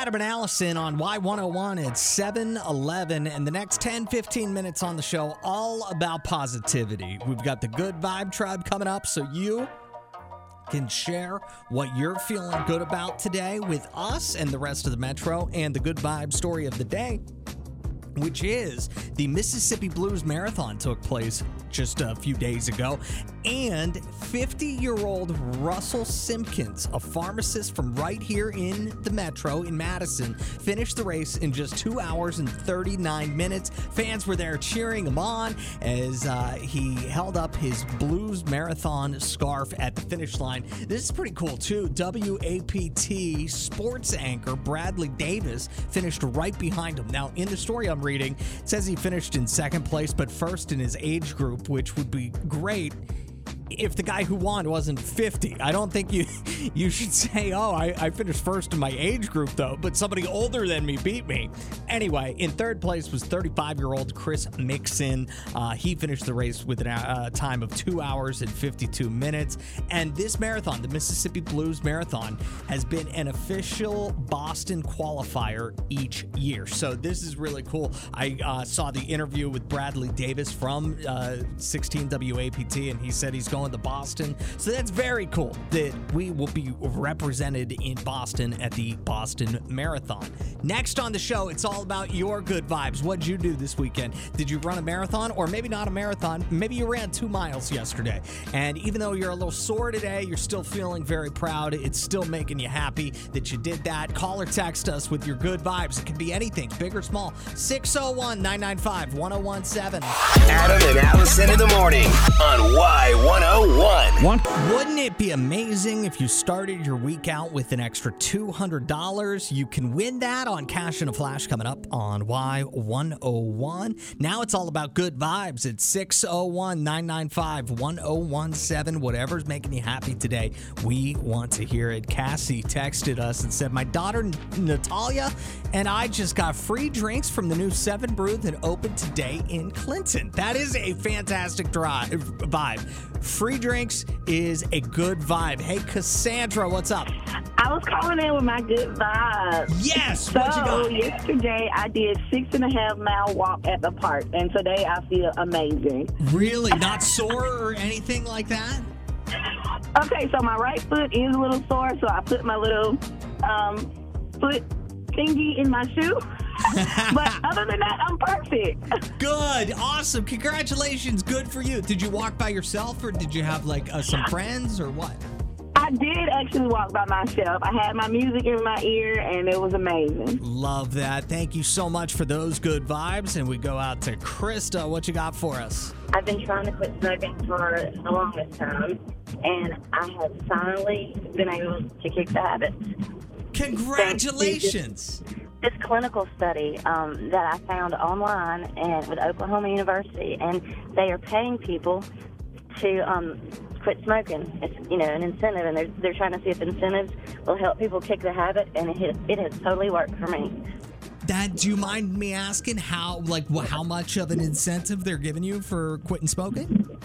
Adam and Allison on Y101 at 7 11. And the next 10 15 minutes on the show, all about positivity. We've got the Good Vibe Tribe coming up, so you can share what you're feeling good about today with us and the rest of the Metro and the Good Vibe story of the day which is the Mississippi Blues Marathon took place just a few days ago. And 50 year old Russell Simpkins, a pharmacist from right here in the metro in Madison, finished the race in just two hours and 39 minutes. Fans were there cheering him on as uh, he held up his Blues Marathon scarf at the finish line. This is pretty cool, too. WAPT sports anchor Bradley Davis finished right behind him. Now, in the story I'm reading, it says he finished in second place, but first in his age group, which would be great if the guy who won wasn't 50. I don't think you you should say, oh, I, I finished first in my age group, though, but somebody older than me beat me. Anyway, in third place was 35 year old Chris Mixon. Uh, he finished the race with a uh, time of two hours and 52 minutes. And this marathon, the Mississippi Blues Marathon, has been an official Boston qualifier each year. So this is really cool. I uh, saw the interview with Bradley Davis from uh, 16 WAPT, and he said he's going to Boston. So that's very cool that we will be represented in Boston at the Boston Marathon. Next on the show, it's all about your good vibes. What'd you do this weekend? Did you run a marathon or maybe not a marathon? Maybe you ran two miles yesterday. And even though you're a little sore today, you're still feeling very proud. It's still making you happy that you did that. Call or text us with your good vibes. It can be anything, big or small. 601 995 1017. Adam and Allison in the morning on Y101. One. Wouldn't it be amazing if you started your week out with an extra $200? You can win that on Cash in a Flash coming up on Y101. Now it's all about good vibes. It's 601 995 1017. Whatever's making you happy today, we want to hear it. Cassie texted us and said, My daughter Natalia and I just got free drinks from the new Seven Brew that opened today in Clinton. That is a fantastic drive vibe. Free drinks is a good vibe. Hey, Cassandra, what's up? I was calling in with my good vibes. Yes, So what you got? yesterday I did six and a half mile walk at the park, and today I feel amazing. Really? Not sore or anything like that? Okay, so my right foot is a little sore, so I put my little um, foot thingy in my shoe. but other than that, I'm perfect. Good. Awesome. Congratulations. Good for you. Did you walk by yourself or did you have like uh, some friends or what? I did actually walk by myself. I had my music in my ear, and it was amazing. Love that. Thank you so much for those good vibes. And we go out to Krista. What you got for us? I've been trying to quit smoking for the longest time, and I have finally been able to kick the habit. Congratulations. This clinical study um, that I found online and with Oklahoma University, and they are paying people to um, quit smoking. It's you know an incentive, and they're they're trying to see if incentives will help people kick the habit, and it has, it has totally worked for me. Dad, do you mind me asking how, like, how much of an incentive they're giving you for quitting smoking?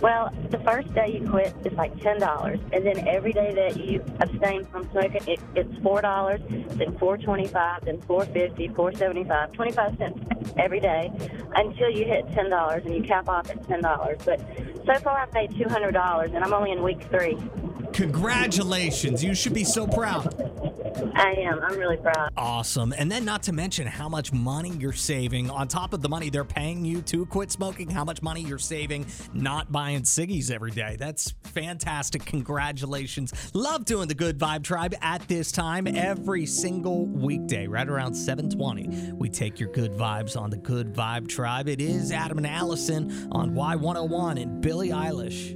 Well, the first day you quit is like ten dollars, and then every day that you abstain from smoking, it, it's four dollars, then four twenty-five, then four fifty, four seventy-five, twenty-five cents every day until you hit ten dollars, and you cap off at ten dollars. But so far, I've paid two hundred dollars, and I'm only in week three. Congratulations. You should be so proud. I am. I'm really proud. Awesome. And then, not to mention how much money you're saving on top of the money they're paying you to quit smoking, how much money you're saving not buying ciggies every day. That's fantastic. Congratulations. Love doing the Good Vibe Tribe at this time every single weekday, right around 720. We take your good vibes on the Good Vibe Tribe. It is Adam and Allison on Y101 and Billie Eilish.